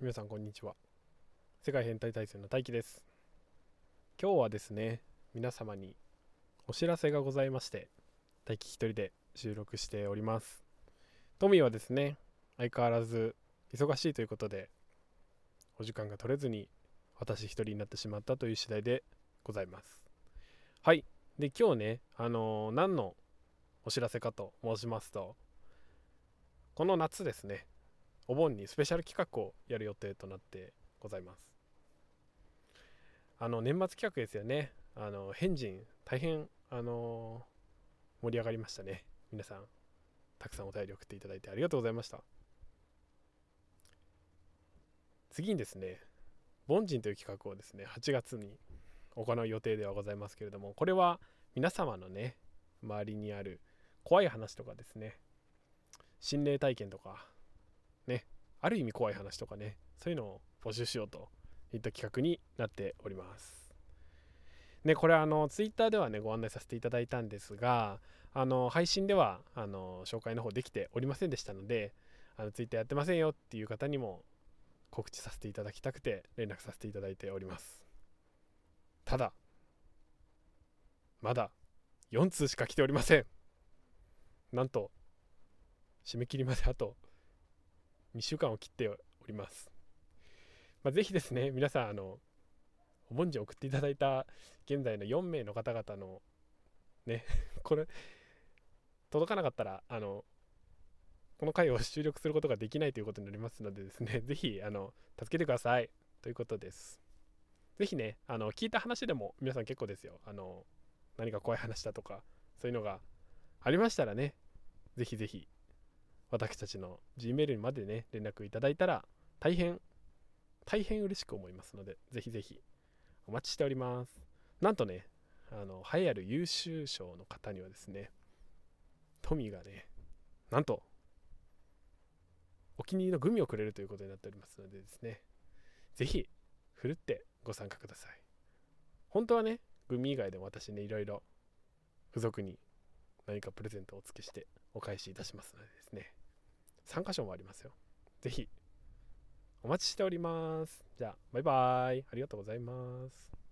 皆さんこんにちは。世界変態大戦の大輝です。今日はですね皆様にお知らせがございまして大輝一人で収録しております。トミーはですね相変わらず忙しいということでお時間が取れずに私一人になってしまったという次第でございます。はい。で今日ねあのー何のお知らせかと申しますとこの夏ですねお盆にスペシャル企画をやる予定となってございます。あの年末企画ですよね。あの変人大変あの盛り上がりましたね。皆さんたくさんお便り送っていただいてありがとうございました。次にですね凡人という企画をですね8月に行う予定ではございますけれどもこれは皆様のね周りにある怖い話とかですね心霊体験とかある意味怖い話とかねそういうのを募集しようといった企画になっております。ねこれあのツイッターではねご案内させていただいたんですがあの配信ではあの紹介の方できておりませんでしたのであのツイッターやってませんよっていう方にも告知させていただきたくて連絡させていただいております。ただまだ4通しか来ておりません。なんと締め切りまであと2週間を切っております、まあ、ぜひですね皆さんあのお盆に送っていただいた現在の4名の方々のね これ届かなかったらあのこの回を収録することができないということになりますのでですねぜひあの助けてください。ということです。ぜひねあの聞いた話でも皆さん結構ですよ。あの何か怖い話だとかそういうのがありましたらねぜひぜひ私たちの Gmail までね連絡いただいたら大変大変嬉しく思いますのでぜひぜひお待ちしております。なんとねあの栄えある優秀賞の方にはですねトミーがねなんとお気に入りのグミをくれるということになっておりますのでですねぜひふるってご参加ください。本当はねグミ以外でも私ねいろいろ付属に何かプレゼントをお付けしてお返しいたしますのでですね3箇所もありますよ。ぜひ。お待ちしております。じゃあバイバイ。ありがとうございます。